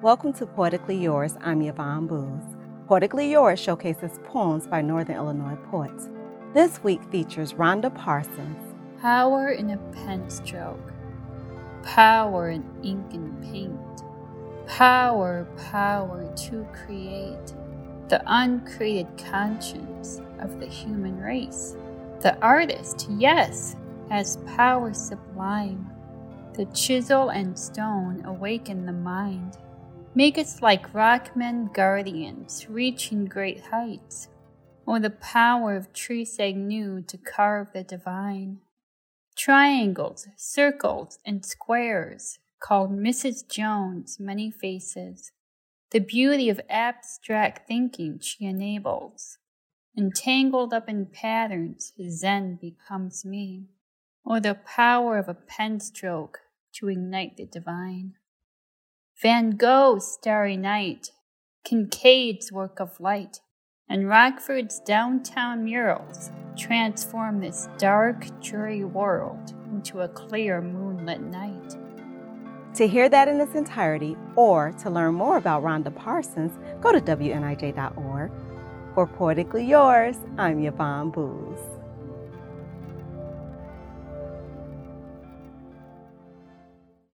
Welcome to Poetically Yours. I'm Yvonne Boose. Poetically Yours showcases poems by Northern Illinois poets. This week features Rhonda Parsons. Power in a pen stroke, power in ink and paint, power, power to create the uncreated conscience of the human race. The artist, yes, has power sublime. The chisel and stone awaken the mind. Make us like rockmen guardians reaching great heights, or the power of Therese Agnew to carve the divine. Triangles, circles, and squares, called Mrs. Jones' many faces. The beauty of abstract thinking she enables. Entangled up in patterns, Zen becomes me, or the power of a pen stroke to ignite the divine. Van Gogh's Starry Night, Kinkade's work of light, and Rockford's downtown murals transform this dark, dreary world into a clear moonlit night. To hear that in its entirety or to learn more about Rhonda Parsons, go to WNIJ.org. For Poetically Yours, I'm Yvonne Boose.